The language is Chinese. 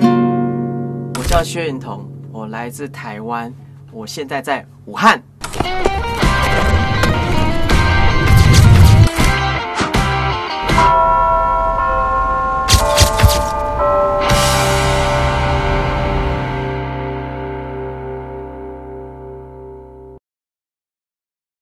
我叫薛云彤我来自台湾我现在在武汉。